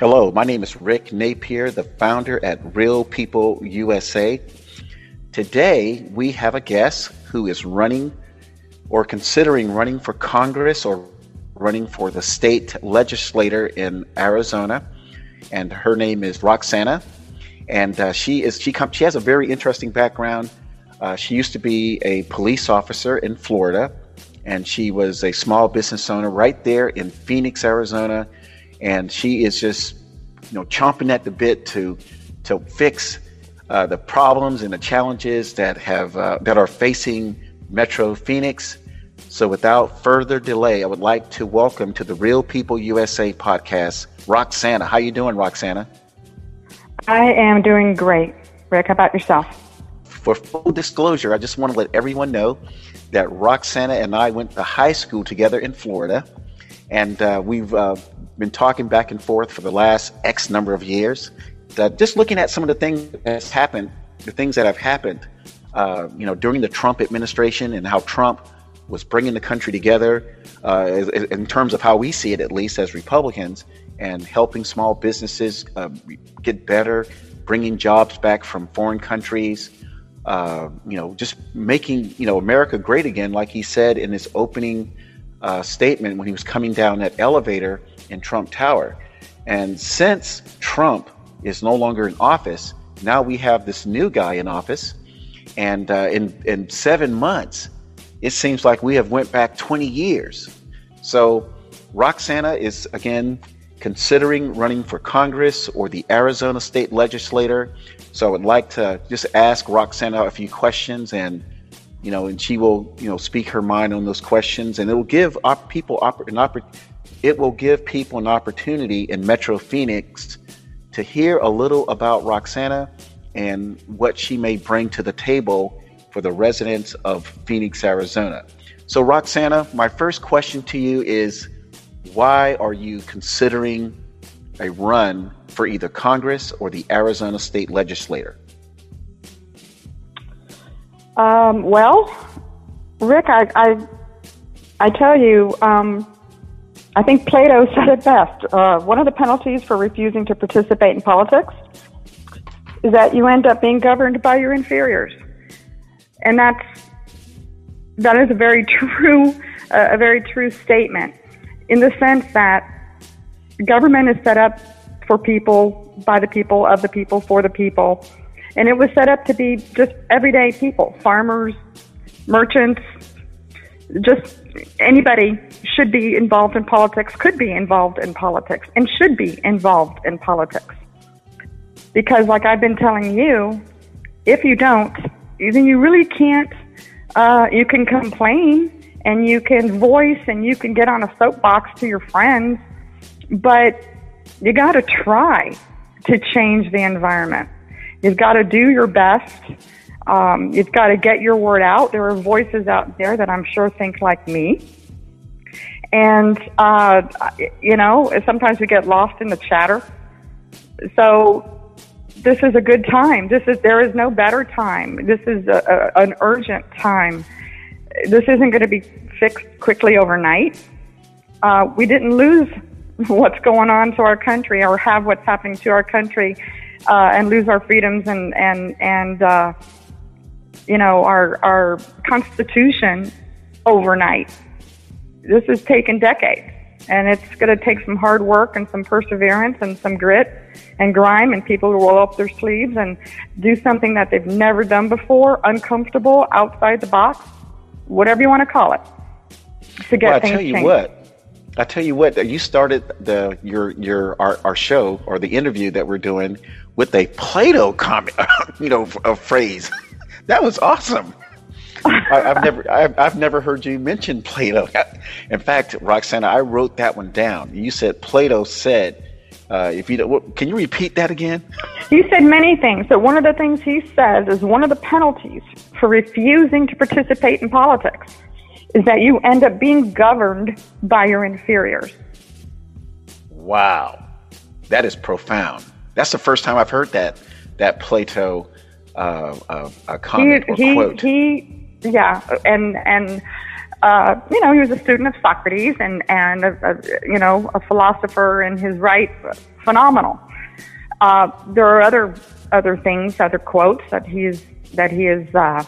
Hello, my name is Rick Napier, the founder at Real People USA. Today, we have a guest who is running or considering running for Congress or running for the state legislator in Arizona. And her name is Roxana. And uh, she is she com- she has a very interesting background. Uh, she used to be a police officer in Florida, and she was a small business owner right there in Phoenix, Arizona and she is just you know chomping at the bit to to fix uh, the problems and the challenges that have uh, that are facing Metro Phoenix. So, without further delay, I would like to welcome to the Real People USA podcast, Roxana. How you doing, Roxana? I am doing great. Rick, how about yourself? For full disclosure, I just want to let everyone know that Roxana and I went to high school together in Florida, and uh, we've uh, been talking back and forth for the last X number of years. That just looking at some of the things that's happened, the things that have happened, uh, you know, during the Trump administration and how Trump was bringing the country together uh, in terms of how we see it, at least as Republicans, and helping small businesses uh, get better, bringing jobs back from foreign countries. Uh, you know, just making you know America great again, like he said in his opening uh, statement when he was coming down that elevator in Trump Tower. And since Trump is no longer in office, now we have this new guy in office. And uh, in, in seven months, it seems like we have went back 20 years. So Roxana is again considering running for Congress or the Arizona state legislator. So I would like to just ask Roxana a few questions and you know, and she will, you know, speak her mind on those questions, and it will give op- people op- an opportunity it will give people an opportunity in Metro Phoenix to hear a little about Roxana and what she may bring to the table for the residents of Phoenix, Arizona. So, Roxana, my first question to you is why are you considering a run for either Congress or the Arizona state legislator? Um, well, Rick, I, I, I tell you, um, I think Plato said it best. Uh, one of the penalties for refusing to participate in politics is that you end up being governed by your inferiors, and that's that is a very true, uh, a very true statement, in the sense that government is set up for people, by the people, of the people, for the people, and it was set up to be just everyday people, farmers, merchants, just anybody should be involved in politics, could be involved in politics, and should be involved in politics. Because, like I've been telling you, if you don't, then you really can't. Uh, you can complain and you can voice and you can get on a soapbox to your friends, but you got to try to change the environment. You've got to do your best um, you've got to get your word out. There are voices out there that I'm sure think like me. And, uh, you know, sometimes we get lost in the chatter. So this is a good time. This is, there is no better time. This is a, a, an urgent time. This isn't going to be fixed quickly overnight. Uh, we didn't lose what's going on to our country or have what's happening to our country uh, and lose our freedoms and and and uh, you know, our, our Constitution overnight. This has taken decades. And it's going to take some hard work and some perseverance and some grit and grime and people who roll up their sleeves and do something that they've never done before, uncomfortable, outside the box, whatever you want to call it, to get well, I things tell you changed. what, I tell you what, you started the your your our, our show or the interview that we're doing with a Plato comment, you know, a phrase. That was awesome. I, have never I've, I've never heard you mention Plato. In fact, Roxana, I wrote that one down. You said Plato said. Uh, if you don't, can you repeat that again? He said many things. So one of the things he says is one of the penalties for refusing to participate in politics is that you end up being governed by your inferiors. Wow, that is profound. That's the first time I've heard that that Plato uh, a, a comment he, or he, quote. He, yeah, and and uh, you know, he was a student of Socrates and and a, a, you know a philosopher in his right, phenomenal. Uh, there are other other things, other quotes that he is that he is uh,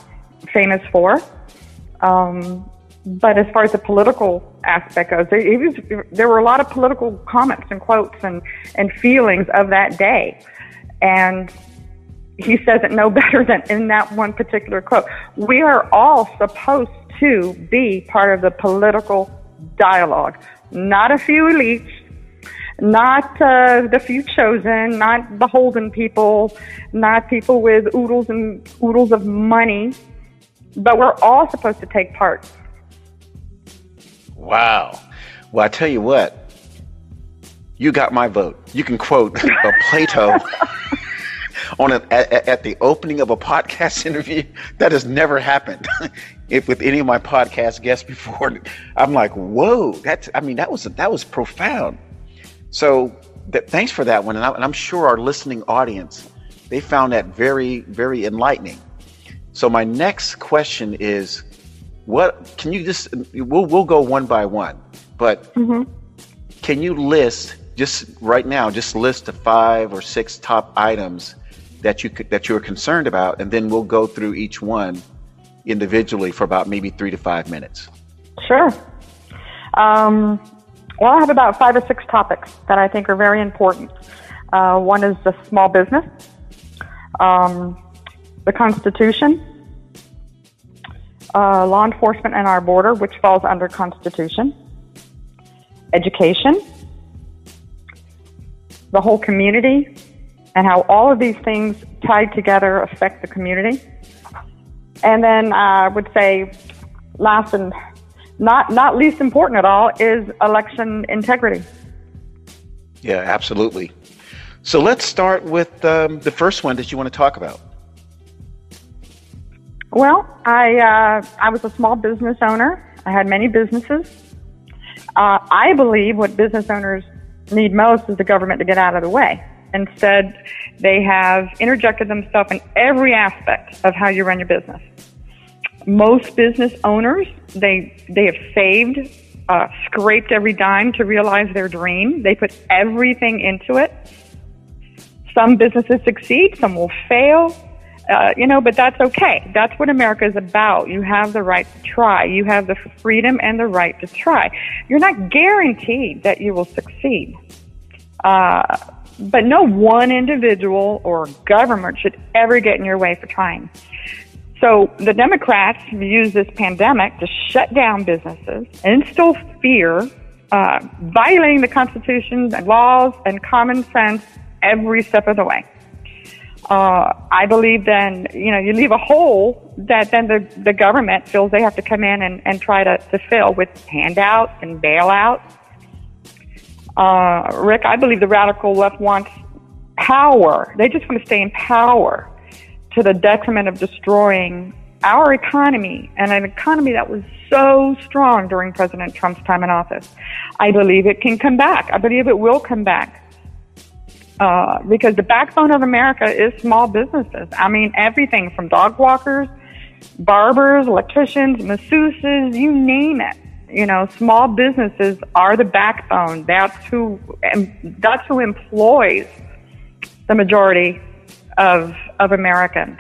famous for. Um, but as far as the political aspect goes, there, was, there were a lot of political comments and quotes and, and feelings of that day. And he says it no better than in that one particular quote. We are all supposed to be part of the political dialogue, not a few elites, not uh, the few chosen, not beholden people, not people with oodles and oodles of money, but we're all supposed to take part. Wow. Well, I tell you what, you got my vote. You can quote a Plato on a, at, at, the opening of a podcast interview. That has never happened if with any of my podcast guests before. I'm like, whoa, that's. I mean, that was that was profound. So that, thanks for that one, and, I, and I'm sure our listening audience they found that very very enlightening. So my next question is, what can you just we'll we'll go one by one, but mm-hmm. can you list just right now just list the five or six top items that you that you're concerned about, and then we'll go through each one individually for about maybe three to five minutes. Sure. Um, well, I have about five or six topics that I think are very important. Uh, one is the small business, um, the Constitution, uh, law enforcement and our border, which falls under Constitution, education, the whole community, and how all of these things tied together affect the community. And then I would say, last and not not least important at all, is election integrity. Yeah, absolutely. So let's start with um, the first one that you want to talk about. Well, I uh, I was a small business owner. I had many businesses. Uh, I believe what business owners need most is the government to get out of the way. Instead, they have interjected themselves in every aspect of how you run your business. Most business owners, they, they have saved, uh, scraped every dime to realize their dream. They put everything into it. Some businesses succeed, some will fail, uh, you know, but that's okay. That's what America is about. You have the right to try. You have the freedom and the right to try. You're not guaranteed that you will succeed. Uh, but no one individual or government should ever get in your way for trying. So the Democrats have used this pandemic to shut down businesses, and instill fear, uh, violating the Constitution and laws and common sense every step of the way. Uh, I believe then, you know, you leave a hole that then the, the government feels they have to come in and, and try to, to fill with handouts and bailouts uh, Rick, I believe the radical left wants power. They just want to stay in power to the detriment of destroying our economy and an economy that was so strong during President Trump's time in office. I believe it can come back. I believe it will come back. Uh, because the backbone of America is small businesses. I mean, everything from dog walkers, barbers, electricians, masseuses, you name it you know, small businesses are the backbone. That's who, that's who employs the majority of of Americans.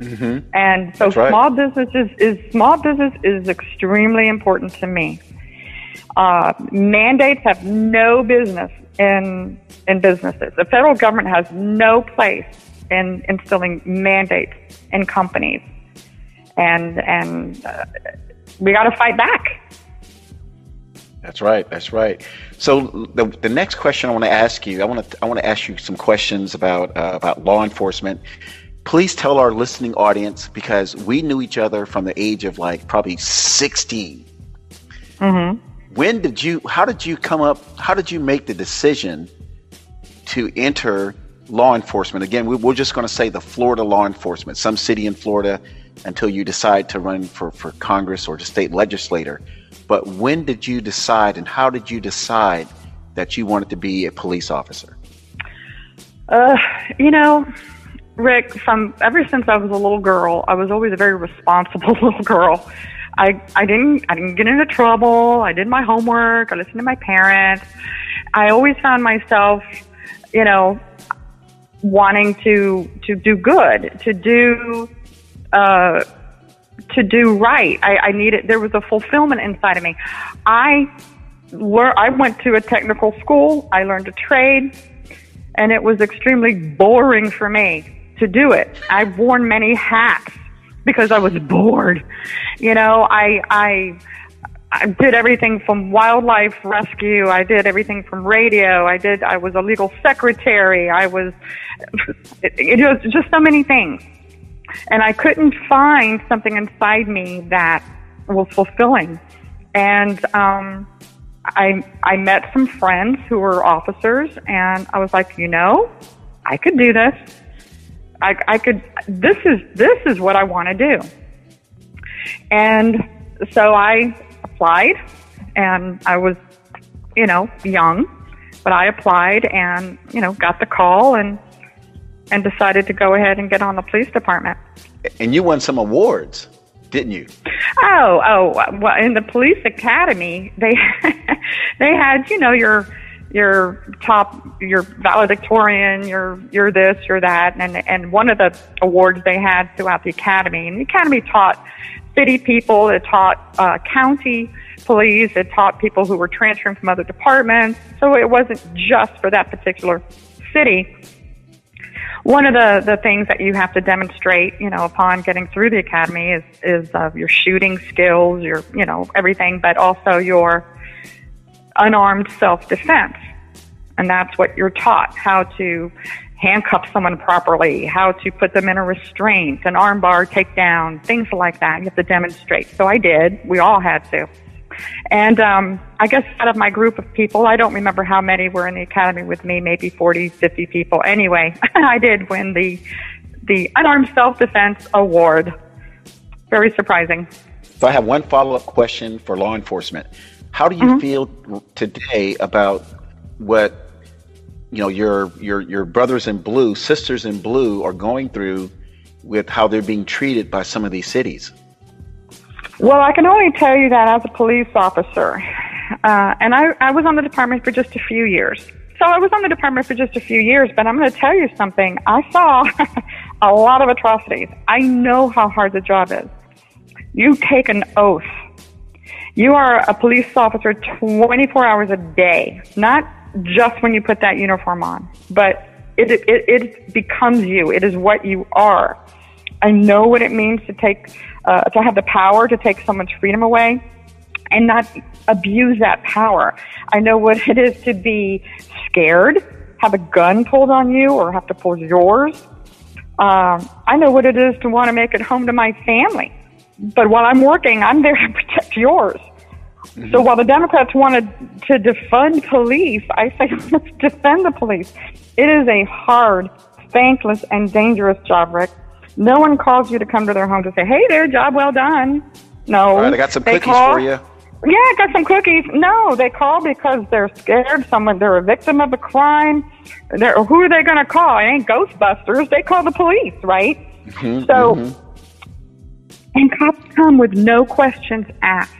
Mm-hmm. And so, right. small businesses is small business is extremely important to me. Uh, mandates have no business in in businesses. The federal government has no place in instilling mandates in companies, and and uh, we got to fight back. That's right. That's right. So the, the next question I want to ask you, I want to I want to ask you some questions about uh, about law enforcement. Please tell our listening audience because we knew each other from the age of like probably 16. Mm-hmm. When did you? How did you come up? How did you make the decision to enter law enforcement? Again, we, we're just going to say the Florida law enforcement, some city in Florida until you decide to run for, for Congress or the state legislator. But when did you decide and how did you decide that you wanted to be a police officer? Uh, you know, Rick, from ever since I was a little girl, I was always a very responsible little girl. I I didn't I didn't get into trouble. I did my homework. I listened to my parents. I always found myself, you know, wanting to to do good, to do uh, to do right. I, I needed there was a fulfillment inside of me. I lear- I went to a technical school. I learned a trade, and it was extremely boring for me to do it. I've worn many hats because I was bored. You know, I I I did everything from wildlife rescue. I did everything from radio. I did. I was a legal secretary. I was. It, it was just so many things, and I couldn't find something inside me that was fulfilling. And um, I I met some friends who were officers, and I was like, you know, I could do this. I, I could. This is this is what I want to do. And so I applied, and I was, you know, young, but I applied and you know got the call and and decided to go ahead and get on the police department. And you won some awards, didn't you? Oh, oh, well, in the police academy, they they had, you know, your your top, your valedictorian, your you're this, you're that, and and one of the awards they had throughout the academy, and the academy taught city people, it taught uh, county police, it taught people who were transferring from other departments, so it wasn't just for that particular city. One of the, the things that you have to demonstrate, you know, upon getting through the academy is, is uh, your shooting skills, your, you know, everything, but also your unarmed self-defense. And that's what you're taught, how to handcuff someone properly, how to put them in a restraint, an armbar takedown, things like that. You have to demonstrate. So I did. We all had to. And um, I guess out of my group of people, I don't remember how many were in the academy with me, maybe 40, 50 people. Anyway, I did win the the Unarmed Self Defense Award. Very surprising. So I have one follow up question for law enforcement. How do you mm-hmm. feel today about what you know your your your brothers in blue, sisters in blue are going through with how they're being treated by some of these cities? Well, I can only tell you that as a police officer. Uh, and I, I was on the department for just a few years. So I was on the department for just a few years, but I'm going to tell you something. I saw a lot of atrocities. I know how hard the job is. You take an oath. You are a police officer 24 hours a day, not just when you put that uniform on, but it, it, it becomes you. It is what you are. I know what it means to take uh, to have the power to take someone's freedom away and not abuse that power. I know what it is to be scared, have a gun pulled on you, or have to pull yours. Um, I know what it is to want to make it home to my family. But while I'm working, I'm there to protect yours. Mm-hmm. So while the Democrats wanted to defund police, I say let's defend the police. It is a hard, thankless, and dangerous job, Rick. No one calls you to come to their home to say, "Hey there, job well done." No, right, I got some cookies call, for you. Yeah, I got some cookies. No, they call because they're scared. Someone, they're a victim of a crime. They're, who are they going to call? It ain't Ghostbusters. They call the police, right? Mm-hmm, so, mm-hmm. And cops come with no questions asked.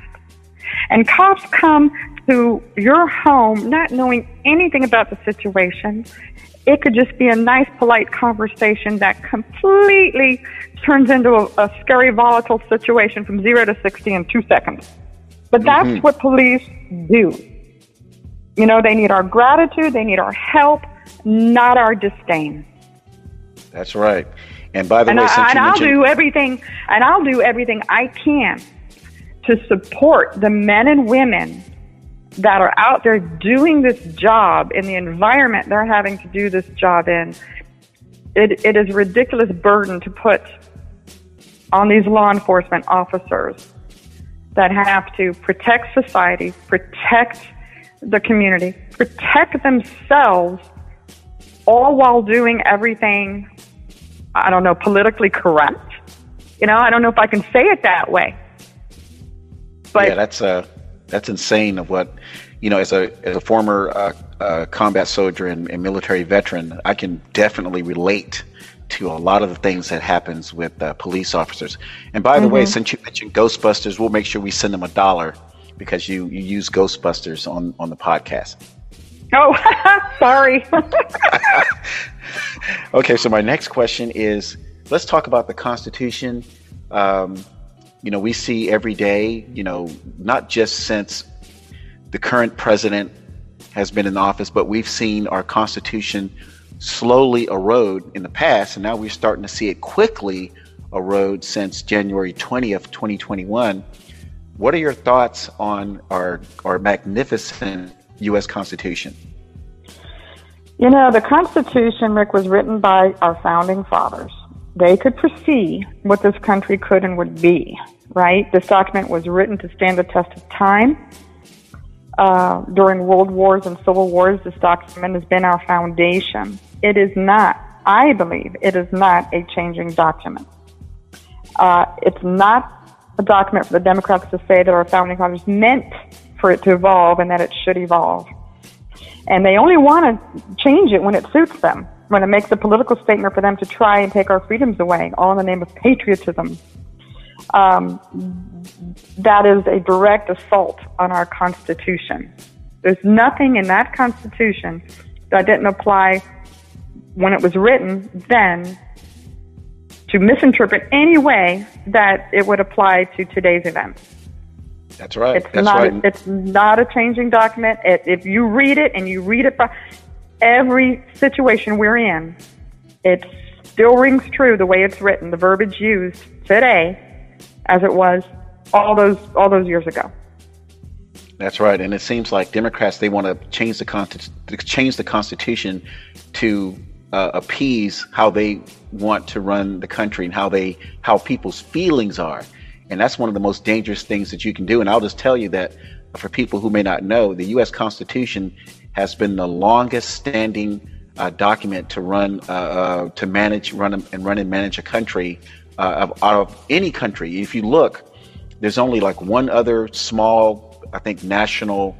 And cops come to your home not knowing anything about the situation, it could just be a nice, polite conversation that completely turns into a, a scary, volatile situation from zero to 60 in two seconds. But that's mm-hmm. what police do. You know, they need our gratitude, they need our help, not our disdain. That's right. And by the and way, I, and I'll do everything, and I'll do everything I can to support the men and women that are out there doing this job in the environment they're having to do this job in, it, it is a ridiculous burden to put on these law enforcement officers that have to protect society, protect the community, protect themselves, all while doing everything, I don't know, politically correct. You know, I don't know if I can say it that way. But yeah, that's uh that's insane of what you know, as a, as a former uh, uh, combat soldier and, and, military veteran, I can definitely relate to a lot of the things that happens with uh, police officers. And by mm-hmm. the way, mm-hmm. since you mentioned Ghostbusters, we'll make sure we send them a dollar because you, you use Ghostbusters on, on the podcast. Oh, sorry. okay, so my next question is let's talk about the Constitution. Um, you know, we see every day, you know, not just since the current president has been in office, but we've seen our Constitution slowly erode in the past, and now we're starting to see it quickly erode since January 20th, 2021. What are your thoughts on our, our magnificent U.S. Constitution? You know, the Constitution, Rick, was written by our founding fathers. They could foresee what this country could and would be, right? This document was written to stand the test of time. Uh, during world wars and civil wars, this document has been our foundation. It is not, I believe, it is not a changing document. Uh, it's not a document for the Democrats to say that our founding fathers meant for it to evolve and that it should evolve. And they only want to change it when it suits them, when it makes a political statement for them to try and take our freedoms away, all in the name of patriotism. Um, that is a direct assault on our Constitution. There's nothing in that Constitution that didn't apply when it was written then to misinterpret any way that it would apply to today's events. That's right. It's That's not. right. A, it's not a changing document. It, if you read it and you read it by every situation we're in, it still rings true the way it's written, the verbiage used today, as it was all those all those years ago. That's right, and it seems like Democrats they want to change the con- change the Constitution to uh, appease how they want to run the country and how they how people's feelings are. And that's one of the most dangerous things that you can do. And I'll just tell you that for people who may not know, the U.S. Constitution has been the longest standing uh, document to run, uh, uh, to manage, run and run and manage a country uh, of, out of any country. If you look, there's only like one other small, I think, national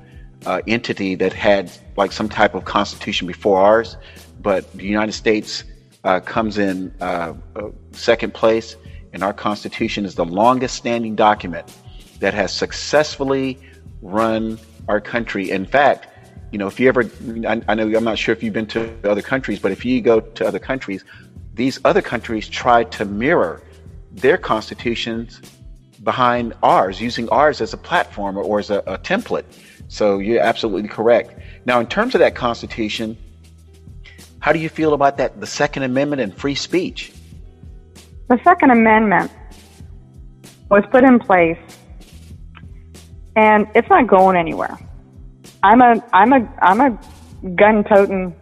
uh, entity that had like some type of constitution before ours, but the United States uh, comes in second place and our Constitution is the longest standing document that has successfully run our country. In fact, you know, if you ever, I, I, know I'm not sure if you've been to other countries, but if you go to other countries, these other countries try to mirror their constitutions behind ours, using ours as a platform or, or as a, a template. So you're absolutely correct. Now, in terms of that constitution, how do you feel about that, the Second Amendment and free speech? The Second Amendment was put in place, and it's not going anywhere. I'm a I'm a I'm a gun-toting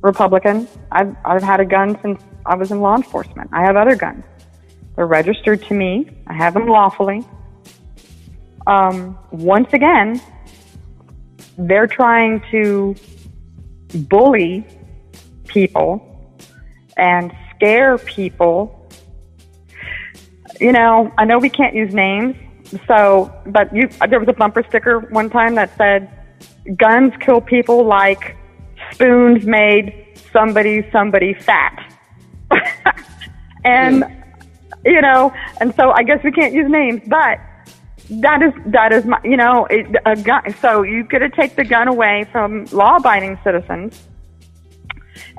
Republican. I've I've had a gun since I was in law enforcement. I have other guns. They're registered to me. I have them lawfully. Um, once again, they're trying to bully people and scare people you know, I know we can't use names, so, but you, there was a bumper sticker one time that said, guns kill people like spoons made somebody, somebody fat. and, hmm. you know, and so I guess we can't use names, but that is, that is my, you know, it, a gun. So you got to take the gun away from law abiding citizens.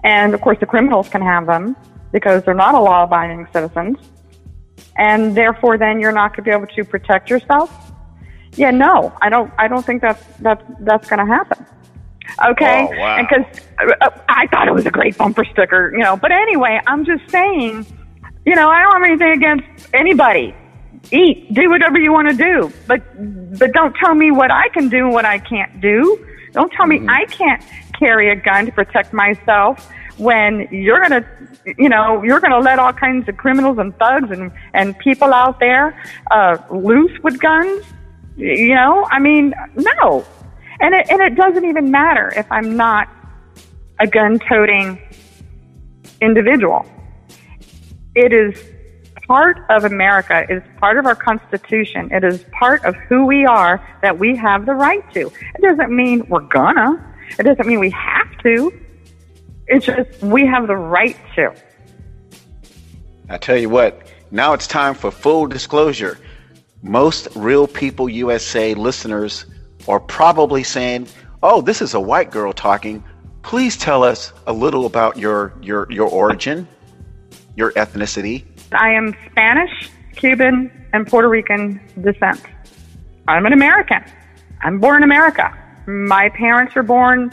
And of course the criminals can have them because they're not a law abiding citizens and therefore then you're not going to be able to protect yourself. Yeah, no, I don't. I don't think that's that's that's going to happen. Okay, oh, wow. and because uh, I thought it was a great bumper sticker, you know. But anyway, I'm just saying, you know, I don't have anything against anybody. Eat, do whatever you want to do, but but don't tell me what I can do and what I can't do. Don't tell mm-hmm. me I can't carry a gun to protect myself when you're going to, you know, you're going to let all kinds of criminals and thugs and, and people out there, uh, loose with guns. You know, I mean, no. And it, and it doesn't even matter if I'm not a gun toting individual. It is part of America. It is part of our Constitution. It is part of who we are that we have the right to. It doesn't mean we're gonna. It doesn't mean we have to. It's just we have the right to. I tell you what, now it's time for full disclosure. Most Real People USA listeners are probably saying, "Oh, this is a white girl talking. Please tell us a little about your your your origin, your ethnicity." I am Spanish, Cuban, and Puerto Rican descent. I'm an American. I'm born in America. My parents were born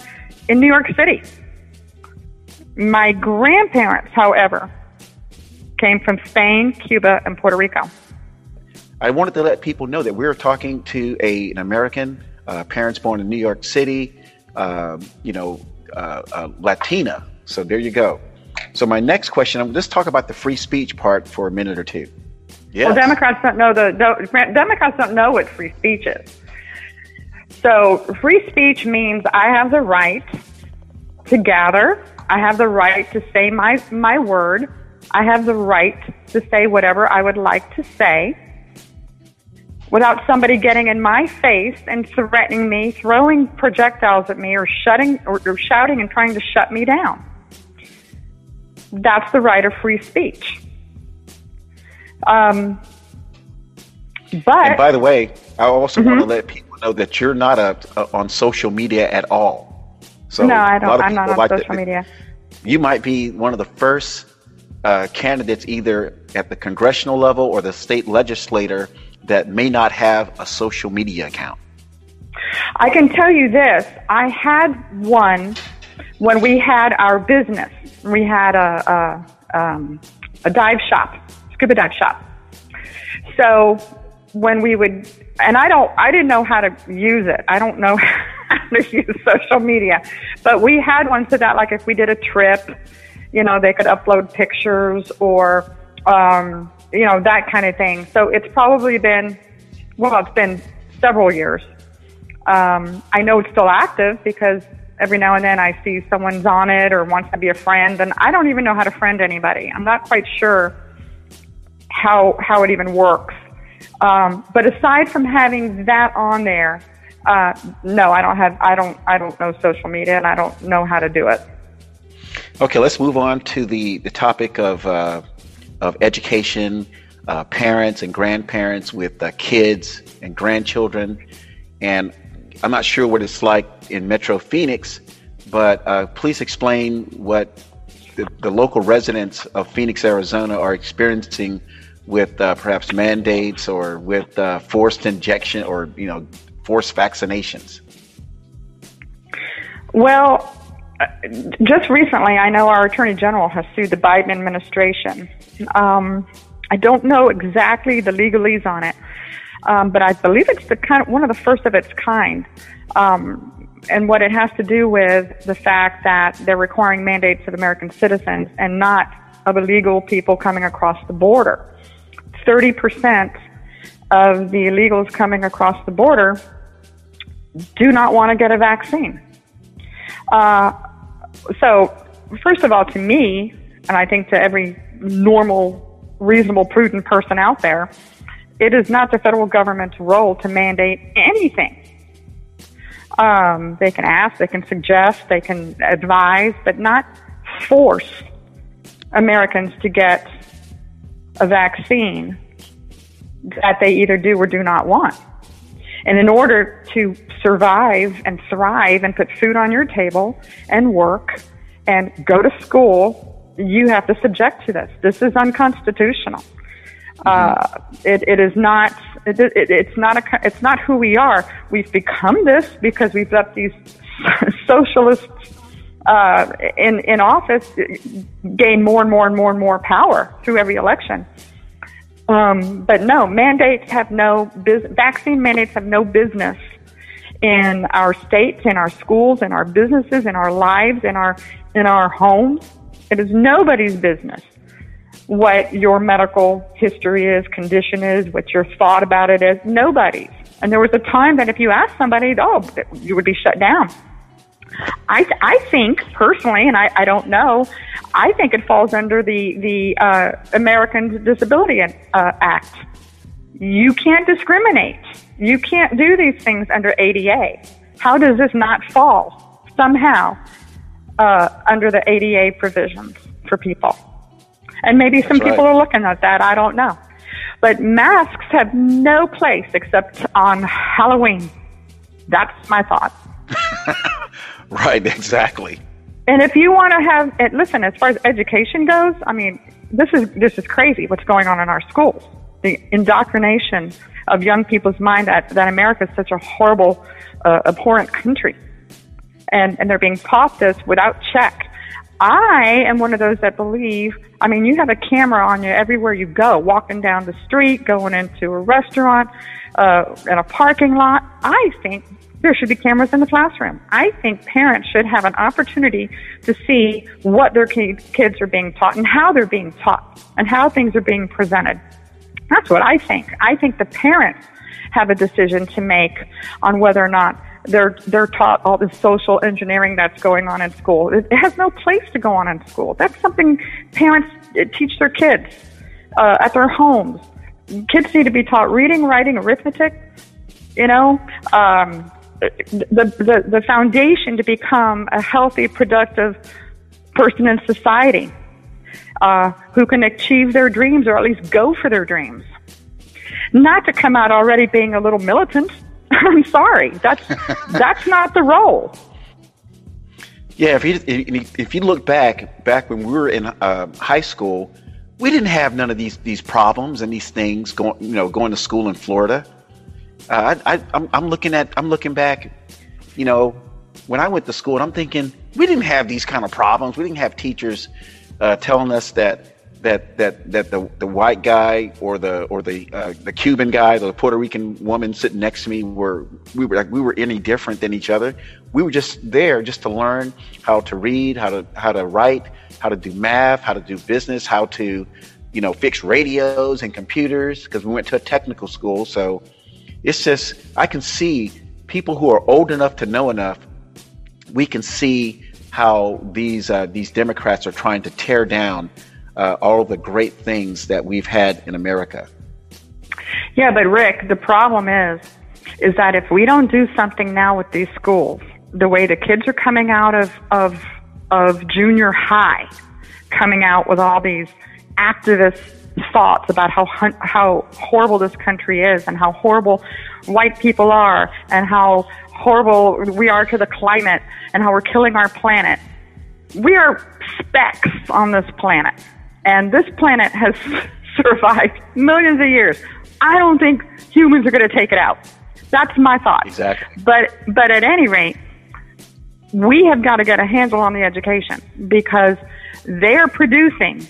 in New York City. My grandparents, however, came from Spain, Cuba, and Puerto Rico. I wanted to let people know that we are talking to a, an American, uh, parents born in New York City, um, you know, uh, uh, Latina. So there you go. So my next question, let's talk about the free speech part for a minute or two. Yes. Well, Democrats don't know the Democrats don't know what free speech is. So free speech means I have the right to gather. I have the right to say my my word. I have the right to say whatever I would like to say without somebody getting in my face and threatening me, throwing projectiles at me, or shutting or, or shouting and trying to shut me down. That's the right of free speech. Um, but and by the way, I also mm-hmm. want to let people know that you're not a, a, on social media at all. So no, I don't. I'm not on like social media. You might be one of the first uh, candidates, either at the congressional level or the state legislator, that may not have a social media account. I can tell you this: I had one when we had our business. We had a a, um, a dive shop, scuba dive shop. So when we would, and I don't, I didn't know how to use it. I don't know how to use social media, but we had one so that like if we did a trip, you know, they could upload pictures or, um, you know, that kind of thing. So it's probably been, well, it's been several years. Um, I know it's still active because every now and then I see someone's on it or wants to be a friend, and I don't even know how to friend anybody. I'm not quite sure how how it even works. Um, but aside from having that on there, uh, no, I don't have. I don't. I don't know social media, and I don't know how to do it. Okay, let's move on to the the topic of uh, of education, uh, parents and grandparents with kids and grandchildren, and I'm not sure what it's like in Metro Phoenix, but uh, please explain what the, the, local residents of Phoenix, Arizona, are experiencing with uh, perhaps mandates or with uh, forced injection or you know forced vaccinations. Well, uh, just recently, I know our attorney general has sued the Biden administration. Um, I don't know exactly the legalese on it, um, but I believe it's the kind of one of the first of its kind. Um, and what it has to do with the fact that they're requiring mandates of American citizens and not of illegal people coming across the border. 30% of the illegals coming across the border do not want to get a vaccine. Uh, so, first of all, to me, and I think to every normal, reasonable, prudent person out there, it is not the federal government's role to mandate anything. Um, they can ask, they can suggest, they can advise, but not force Americans to get a vaccine that they either do or do not want. And in order to survive and thrive and put food on your table and work and go to school, you have to subject to this. This is unconstitutional. Uh, it, it is not. It, it, it's not a. It's not who we are. We've become this because we've let these socialists uh, in in office gain more and more and more and more power through every election. Um, but no, mandates have no business. Vaccine mandates have no business in our states, in our schools, in our businesses, in our lives, in our in our homes. It is nobody's business what your medical history is, condition is, what your thought about it is. Nobody's. And there was a time that if you asked somebody, oh, you would be shut down. I, I think personally, and I, I don't know, I think it falls under the the uh, American Disability uh, Act. You can't discriminate. You can't do these things under ADA. How does this not fall somehow uh, under the ADA provisions for people? And maybe some That's people right. are looking at that. I don't know. But masks have no place except on Halloween. That's my thought. Right, exactly. And if you want to have, listen, as far as education goes, I mean, this is this is crazy. What's going on in our schools? The indoctrination of young people's mind that that America is such a horrible, uh, abhorrent country, and and they're being taught this without check. I am one of those that believe. I mean, you have a camera on you everywhere you go, walking down the street, going into a restaurant, uh, in a parking lot. I think there should be cameras in the classroom. I think parents should have an opportunity to see what their kids are being taught and how they're being taught and how things are being presented. That's what I think. I think the parents have a decision to make on whether or not they're they're taught all this social engineering that's going on in school. It, has no place to go on in school. That's something parents uh, teach their kids uh, at their homes. Kids need to be taught reading, writing, arithmetic. You know, um, the, the the foundation to become a healthy, productive person in society uh, who can achieve their dreams or at least go for their dreams. Not to come out already being a little militant. I'm sorry, that's that's not the role. Yeah, if you if if you look back back when we were in uh, high school, we didn't have none of these these problems and these things going you know going to school in Florida. Uh, I, I I'm, I'm looking at I'm looking back, you know, when I went to school, and I'm thinking we didn't have these kind of problems. We didn't have teachers uh, telling us that that that that the the white guy or the or the uh, the Cuban guy, or the Puerto Rican woman sitting next to me were we were like we were any different than each other. We were just there just to learn how to read, how to how to write, how to do math, how to do business, how to you know fix radios and computers because we went to a technical school. So it's just I can see people who are old enough to know enough. We can see how these uh, these Democrats are trying to tear down uh, all the great things that we've had in America. Yeah, but Rick, the problem is, is that if we don't do something now with these schools, the way the kids are coming out of of of junior high, coming out with all these activist thoughts about how how horrible this country is and how horrible white people are and how horrible we are to the climate and how we're killing our planet. We are specks on this planet. And this planet has survived millions of years. I don't think humans are going to take it out. That's my thought. Exactly. But but at any rate, we have got to get a handle on the education because they're producing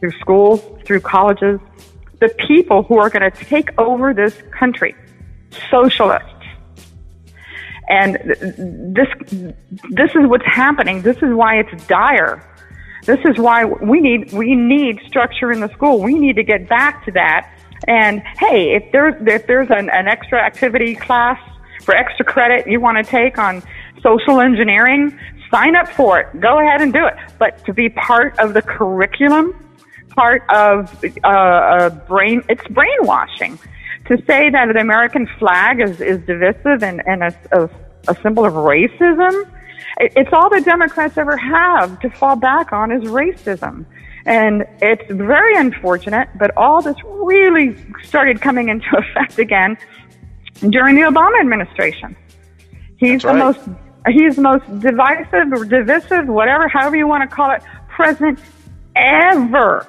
through schools, through colleges, the people who are going to take over this country, socialists. And this this is what's happening. This is why it's dire. This is why we need we need structure in the school. We need to get back to that. And hey, if there's if there's an, an extra activity class for extra credit you want to take on social engineering, sign up for it. Go ahead and do it. But to be part of the curriculum, part of uh, brain, it's brainwashing. To say that the American flag is, is divisive and, and a, a, a symbol of racism, it's all the Democrats ever have to fall back on is racism. And it's very unfortunate, but all this really started coming into effect again during the Obama administration. He's right. the most he's the most divisive or divisive, whatever, however you want to call it, president ever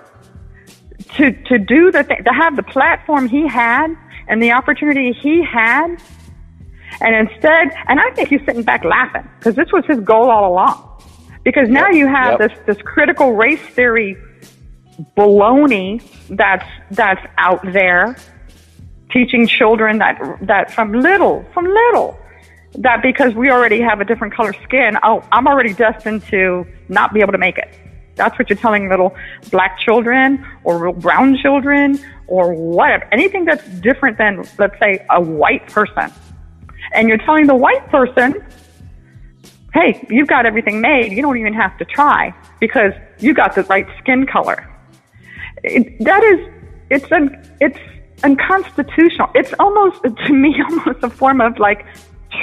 to to do the thing, to have the platform he had and the opportunity he had, and instead, and I think he's sitting back laughing because this was his goal all along. Because now Yep, you have yep. this this critical race theory baloney that's that's out there teaching children that that from little from little that because we already have a different color skin oh i'm already destined to not be able to make it that's what you're telling little black children or brown children or whatever anything that's different than let's say a white person and you're telling the white person hey, you've got everything made. You don't even have to try because you got the right skin color. It, that is, it's un, it's unconstitutional. It's almost, to me, almost a form of like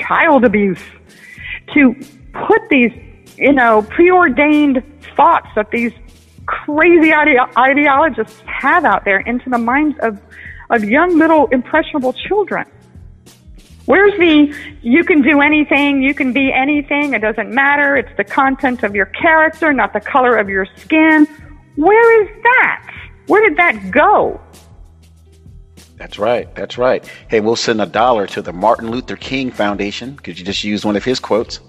child abuse to put these, you know, preordained thoughts that these crazy ide- ideologists have out there into the minds of, of young, little, impressionable children. Where's the you can do anything, you can be anything, it doesn't matter, it's the content of your character, not the color of your skin. Where is that? Where did that go? That's right. That's right. Hey, we'll send a dollar to the Martin Luther King Foundation because you just used one of his quotes.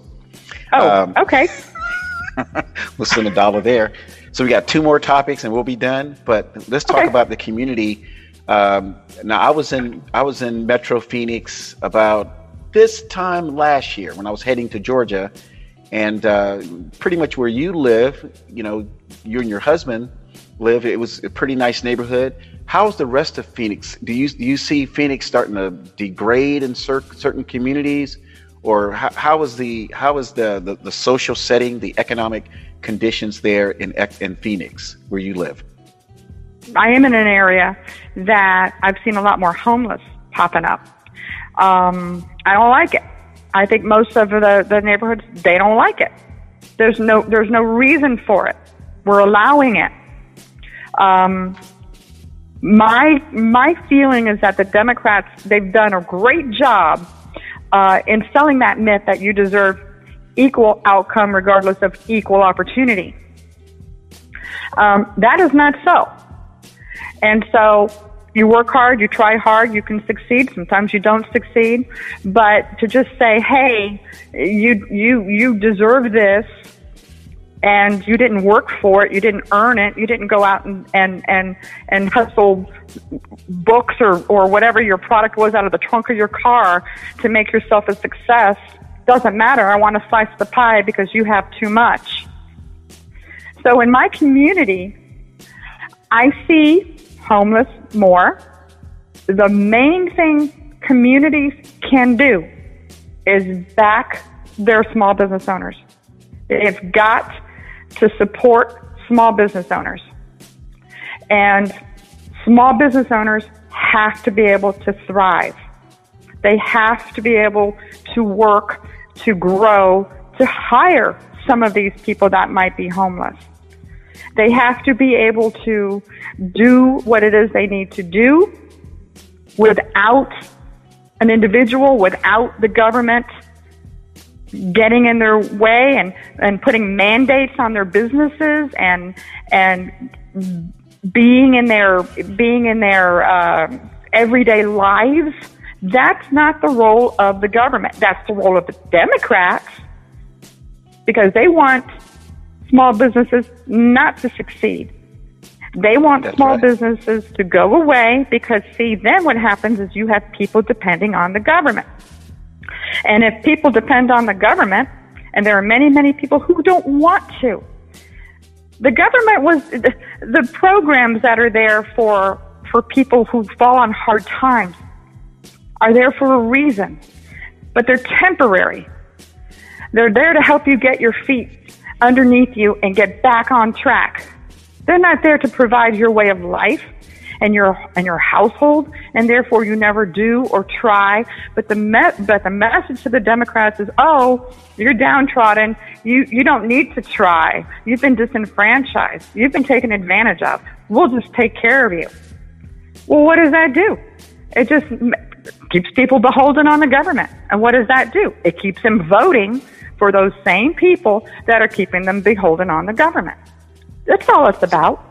Oh, um, okay. we'll send a dollar there. So we got two more topics and we'll be done. But let's talk okay. about the community um, now I was in I was in Metro Phoenix about this time last year when I was heading to Georgia, and uh, pretty much where you live, you know, you and your husband live. It was a pretty nice neighborhood. How's the rest of Phoenix? Do you do you see Phoenix starting to degrade in cer- certain communities, or how, how is the how is the, the, the social setting, the economic conditions there in in Phoenix where you live? I am in an area that I've seen a lot more homeless popping up. Um, I don't like it. I think most of the, the neighborhoods they don't like it. There's no there's no reason for it. We're allowing it. Um, my my feeling is that the Democrats they've done a great job uh, in selling that myth that you deserve equal outcome regardless of equal opportunity. Um, that is not so. And so you work hard, you try hard, you can succeed. Sometimes you don't succeed, but to just say, "Hey, you you you deserve this," and you didn't work for it, you didn't earn it, you didn't go out and and and and hustle books or or whatever your product was out of the trunk of your car to make yourself a success. Doesn't matter. I want to slice the pie because you have too much. So in my community, I see homeless more. The main thing communities can do is back their small business owners. They've got to support small business owners. And small business owners have to be able to thrive. They have to be able to work, to grow, to hire some of these people that might be homeless. They have to be able to do what it is they need to do without an individual, without the government getting in their way and, and putting mandates on their businesses and and being in their being in their uh, everyday lives. That's not the role of the government. That's the role of the Democrats because they want small businesses not to succeed. They want That's small right. businesses to go away because, see, then what happens is you have people depending on the government. And if people depend on the government, and there are many, many people who don't want to, the government was the, the programs that are there for for people who fall on hard times are there for a reason, but they're temporary. They're there to help you get your feet underneath you and get back on track. They're not there to provide your way of life and your and your household, and therefore you never do or try. But the me- but the message to the Democrats is, oh, you're downtrodden. You you don't need to try. You've been disenfranchised. You've been taken advantage of. We'll just take care of you. Well, what does that do? It just keeps people beholden on the government. And what does that do? It keeps them voting for those same people that are keeping them beholden on the government. That's all it's about.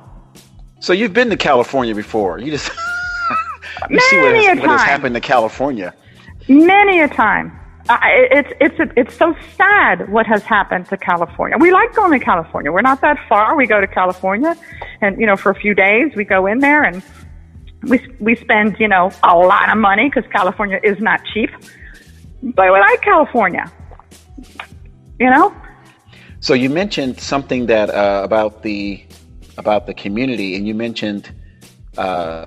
So you've been to California before. You just you see what has, what has, happened to California. Many a time. Uh, it's it's it's so sad what has happened to California. We like going to California. We're not that far. We go to California, and you know, for a few days, we go in there and we we spend you know a lot of money because California is not cheap. But we like California you know. So you mentioned something that uh, about the about the community, and you mentioned uh,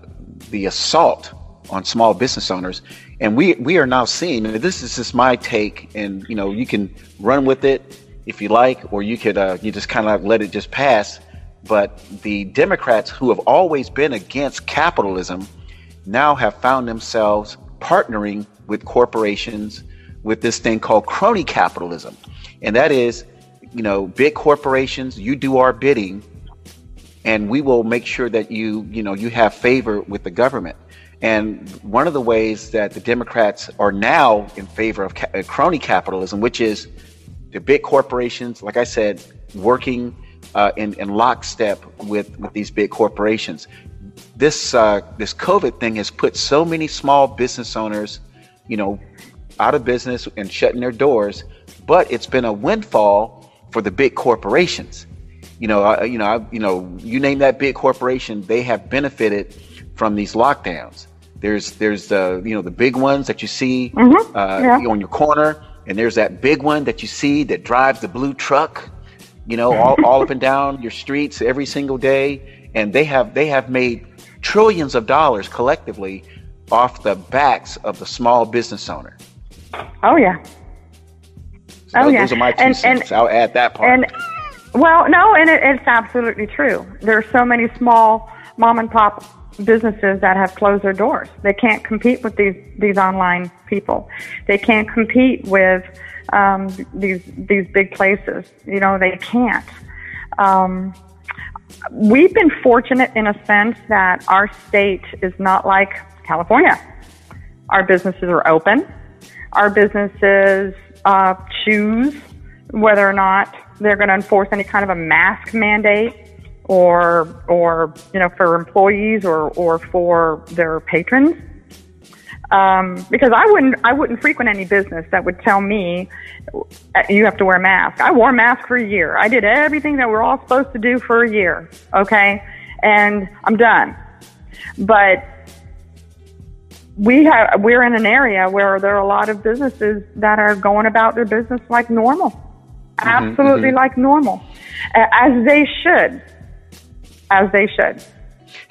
the assault on small business owners. And we we are now seeing, this is just my take, and you know, you can run with it if you like, or you could uh, you just kind of let it just pass. But the Democrats, who have always been against capitalism, now have found themselves partnering with corporations with this thing called crony capitalism, and that is, you know, big corporations. You do our bidding, and we will make sure that you you know you have favor with the government. And one of the ways that the Democrats are now in favor of ca- crony capitalism, which is the big corporations, like I said, working uh, in, in lockstep with, with these big corporations. This uh, this COVID thing has put so many small business owners, you know, out of business and shutting their doors. But it's been a windfall for the big corporations. You know, uh, you know, I, you know, you name that big corporation, they have benefited from these lockdowns. There's there's the you know the big ones that you see mm-hmm. uh, yeah. on your corner, and there's that big one that you see that drives the blue truck you know, all, all up and down your streets every single day. And they have they have made trillions of dollars collectively off the backs of the small business owner. Oh yeah. So oh those, yeah. Those are my two and, cents. And, I'll add that part. And well, no, and it, it's absolutely true. There are so many small mom and pop businesses that have closed their doors. They can't compete with these these online people. They can't compete with um, these these big places. You know, they can't. Um, we've been fortunate in a sense that our state is not like California. Our businesses are open. Our businesses uh, choose whether or not they're going to enforce any kind of a mask mandate or or you know for employees or or for their patrons um, because I wouldn't I wouldn't frequent any business that would tell me uh, you have to wear a mask. I wore a mask for a year. I did everything that we're all supposed to do for a year. Okay, and I'm done. But we have we're in an area where there are a lot of businesses that are going about their business like normal, absolutely mm-hmm. like normal, as they should, as they should.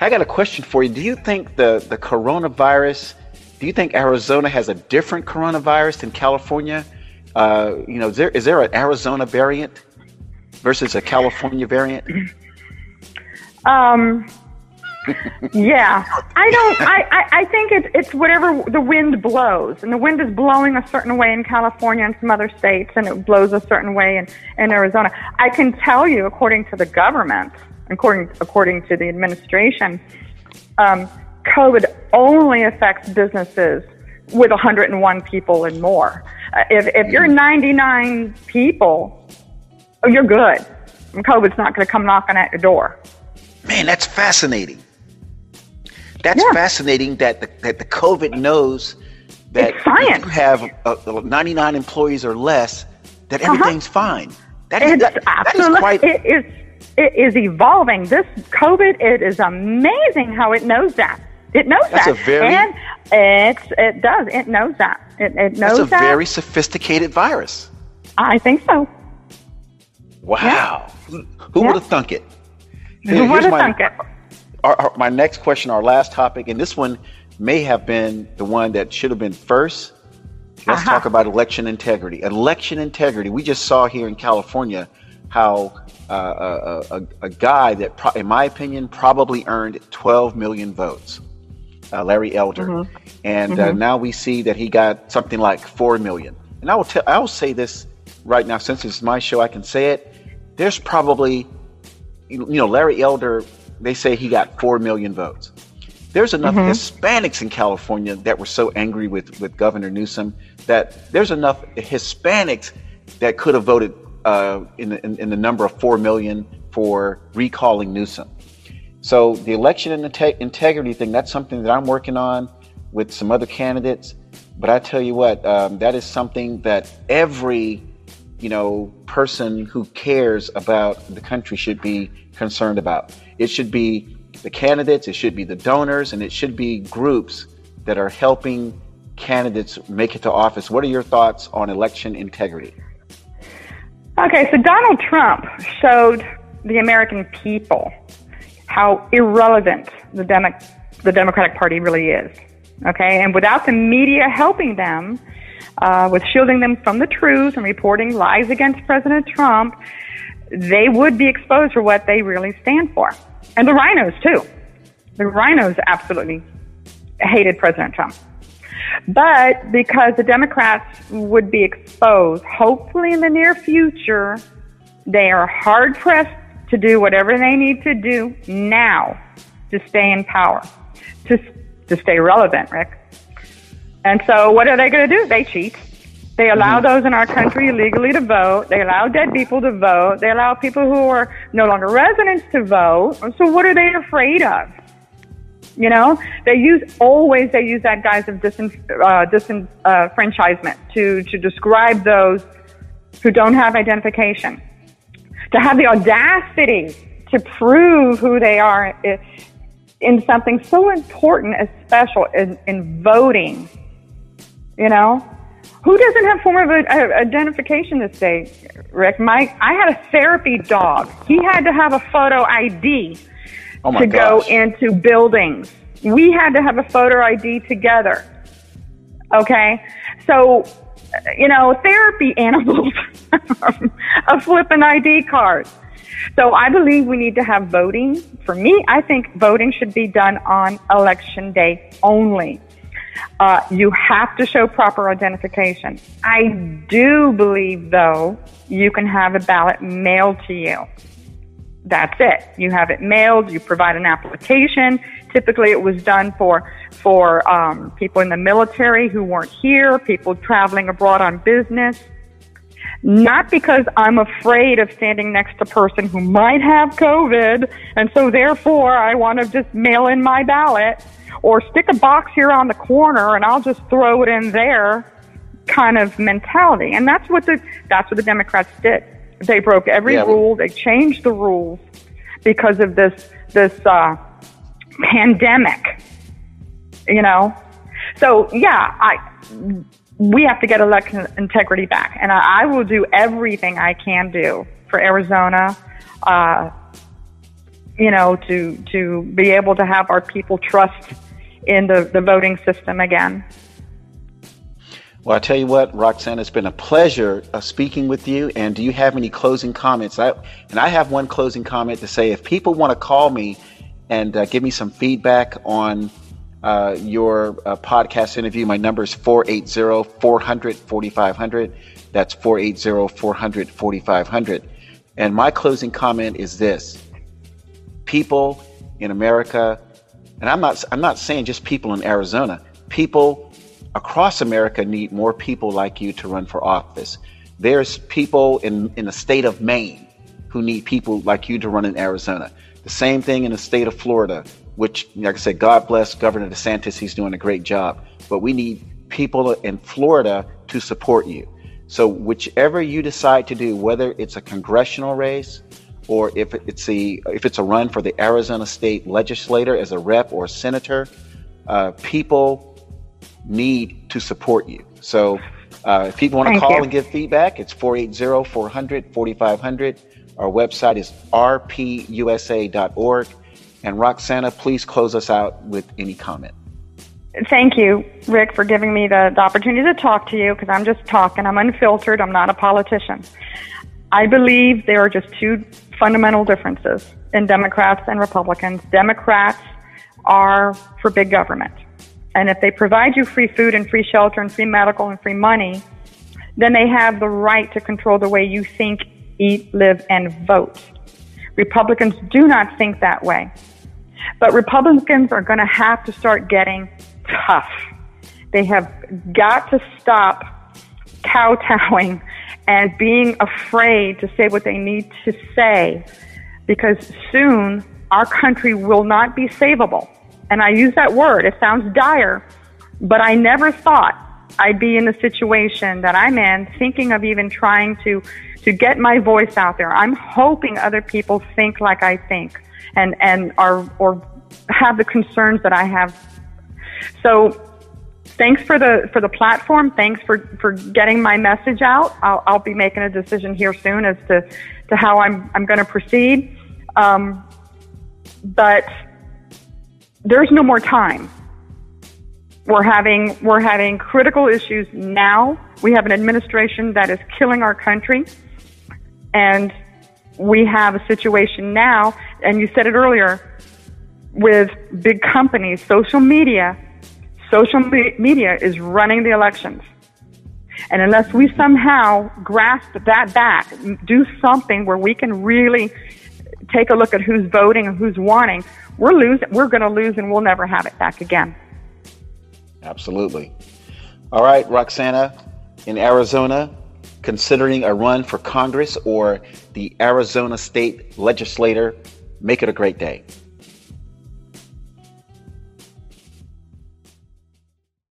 I got a question for you. Do you think the the coronavirus do you think Arizona has a different coronavirus than California? Uh, you know, is there is there an Arizona variant versus a California variant? Um, yeah, I don't. I, I, I think it's it's whatever the wind blows, and the wind is blowing a certain way in California and some other states, and it blows a certain way in in Arizona. I can tell you, according to the government, according according to the administration, um, COVID only affects businesses with 101 people and more. Uh, if, if you're 99 people, oh, you're good. And COVID's not going to come knocking at your door. Man, that's fascinating. That's yeah. fascinating that the, that the COVID knows that if you have uh, 99 employees or less, that uh-huh. everything's uh-huh. fine. That is, that, that is quite. It is, it is evolving. This COVID, it is amazing how it knows that. It knows That's that. A very, and it's, it does. It knows that. It, it knows That's a that. very sophisticated virus. I think so. Wow. Yeah. Who, who yeah. would have thunk it? Who would have thunk it? Our, our, my next question, our last topic, and this one may have been the one that should have been first. Let's uh-huh. talk about election integrity. Election integrity. We just saw here in California how uh, a, a, a, guy that, pro- in my opinion, probably earned 12 million votes uh, Larry Elder, mm-hmm. and uh, mm-hmm. Uh, now we see that he got something like four million. And I will tell, I will say this right now, since it's my show, I can say it. There's probably, you know, Larry Elder. They say he got four million votes. There's enough mm-hmm. Hispanics in California that were so angry with with Governor Newsom that there's enough Hispanics that could have voted uh, in, in, in the number of four million for recalling Newsom. So the election and the integrity thing, that's something that I'm working on with some other candidates. But I tell you what, um, that is something that every, you know, person who cares about the country should be concerned about. It should be the candidates, it should be the donors, and it should be groups that are helping candidates make it to office. What are your thoughts on election integrity? Okay, so Donald Trump showed the American people how irrelevant the, Demo- the Democratic Party really is. Okay, and without the media helping them uh, with shielding them from the truth and reporting lies against President Trump, they would be exposed for what they really stand for. And the RINOs, too. The RINOs absolutely hated President Trump. But because the Democrats would be exposed, hopefully in the near future, they are hard pressed to do whatever they need to do now to stay in power, to, to stay relevant, Rick. And so what are they going to do? They cheat. They allow mm-hmm. those in our country illegally to vote. They allow dead people to vote. They allow people who are no longer residents to vote. So what are they afraid of? You know, they use always they use that guise of disenf- uh, disenfranchisement to to describe those who don't have identification, to have the audacity to prove who they are in something so important as special in, in voting. You know, who doesn't have form of identification this day, Rick? My I had a therapy dog. He had to have a photo ID oh to gosh. go into buildings. We had to have a photo ID together. Okay? So, you know, therapy animals a flipping ID card. So I believe we need to have voting. For me, I think voting should be done on election day only. Uh, you have to show proper identification. I do believe, though, you can have a ballot mailed to you. That's it. You have it mailed. You provide an application. Typically, it was done for for um, people in the military who weren't here, people traveling abroad on business. Not because I'm afraid of standing next to a person who might have COVID, and so therefore I want to just mail in my ballot or stick a box here on the corner and I'll just throw it in there kind of mentality. And that's what the that's what the Democrats did. They broke every yeah, rule. They changed the rules because of this this uh, pandemic. You know, so yeah, I we have to get election integrity back, and I, I will do everything I can do for Arizona. Uh, you know, to to be able to have our people trust in the, the voting system again. Well, I tell you what, Roxanne, it's been a pleasure uh, speaking with you. And do you have any closing comments? I, and I have one closing comment to say if people want to call me and uh, give me some feedback on uh, your uh, podcast interview, my number is 480 400 4500. That's 480 400 4500. And my closing comment is this people in America, and I'm not, I'm not saying just people in Arizona, people across America need more people like you to run for office. There's people in, in the state of Maine who need people like you to run in Arizona. The same thing in the state of Florida, which, like I said, God bless Governor DeSantis. He's doing a great job. But we need people in Florida to support you. So, whichever you decide to do, whether it's a congressional race or if it's a if it's a run for the Arizona state legislator as a rep or a senator, uh, people need to support you. So uh, if people want to call you. and give feedback, it's 480 400 4500. Our website is rpusa.org. And Roxana, please close us out with any comment. Thank you, Rick, for giving me the, the opportunity to talk to you because I'm just talking. I'm unfiltered. I'm not a politician. I believe there are just two fundamental differences in Democrats and Republicans. Democrats are for big government. And if they provide you free food and free shelter and free medical and free money, then they have the right to control the way you think, eat, live, and vote. Republicans do not think that way. But Republicans are going to have to start getting tough. They have got to stop kowtowing and being afraid to say what they need to say because soon our country will not be savable. And I use that word. It sounds dire, but I never thought I'd be in the situation that I'm in, thinking of even trying to, to get my voice out there. I'm hoping other people think like I think and, and are, or have the concerns that I have. So thanks for the, for the platform. Thanks for, for getting my message out. I'll, I'll be making a decision here soon as to, to how I'm, I'm going to proceed. Um, but there's no more time. We're having we're having critical issues now. We have an administration that is killing our country, and we have a situation now. And you said it earlier with big companies, social media. Social me- media is running the elections. And unless we somehow grasp that back, do something where we can really take a look at who's voting and who's wanting, we're losing. We're going to lose, and we'll never have it back again. Absolutely. All right, Roxana, in Arizona, considering a run for Congress or the Arizona State Legislature, make it a great day.